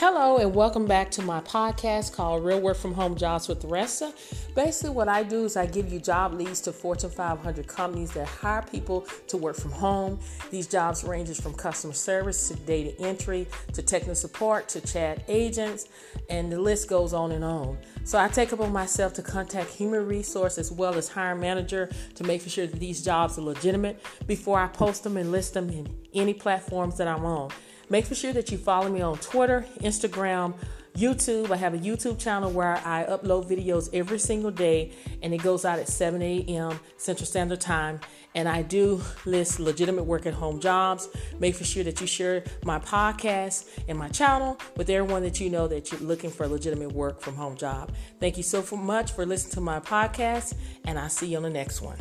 Hello, and welcome back to my podcast called Real Work from Home Jobs with Ressa. Basically, what I do is I give you job leads to Fortune 500 companies that hire people to work from home. These jobs ranges from customer service to data entry to technical support to chat agents, and the list goes on and on. So I take upon myself to contact human resource as well as hiring manager to make sure that these jobs are legitimate before I post them and list them in any platforms that I'm on. Make sure that you follow me on Twitter, Instagram, YouTube. I have a YouTube channel where I upload videos every single day and it goes out at 7 a.m. Central Standard Time. And I do list legitimate work at home jobs. Make sure that you share my podcast and my channel with everyone that you know that you're looking for a legitimate work from home job. Thank you so much for listening to my podcast, and I'll see you on the next one.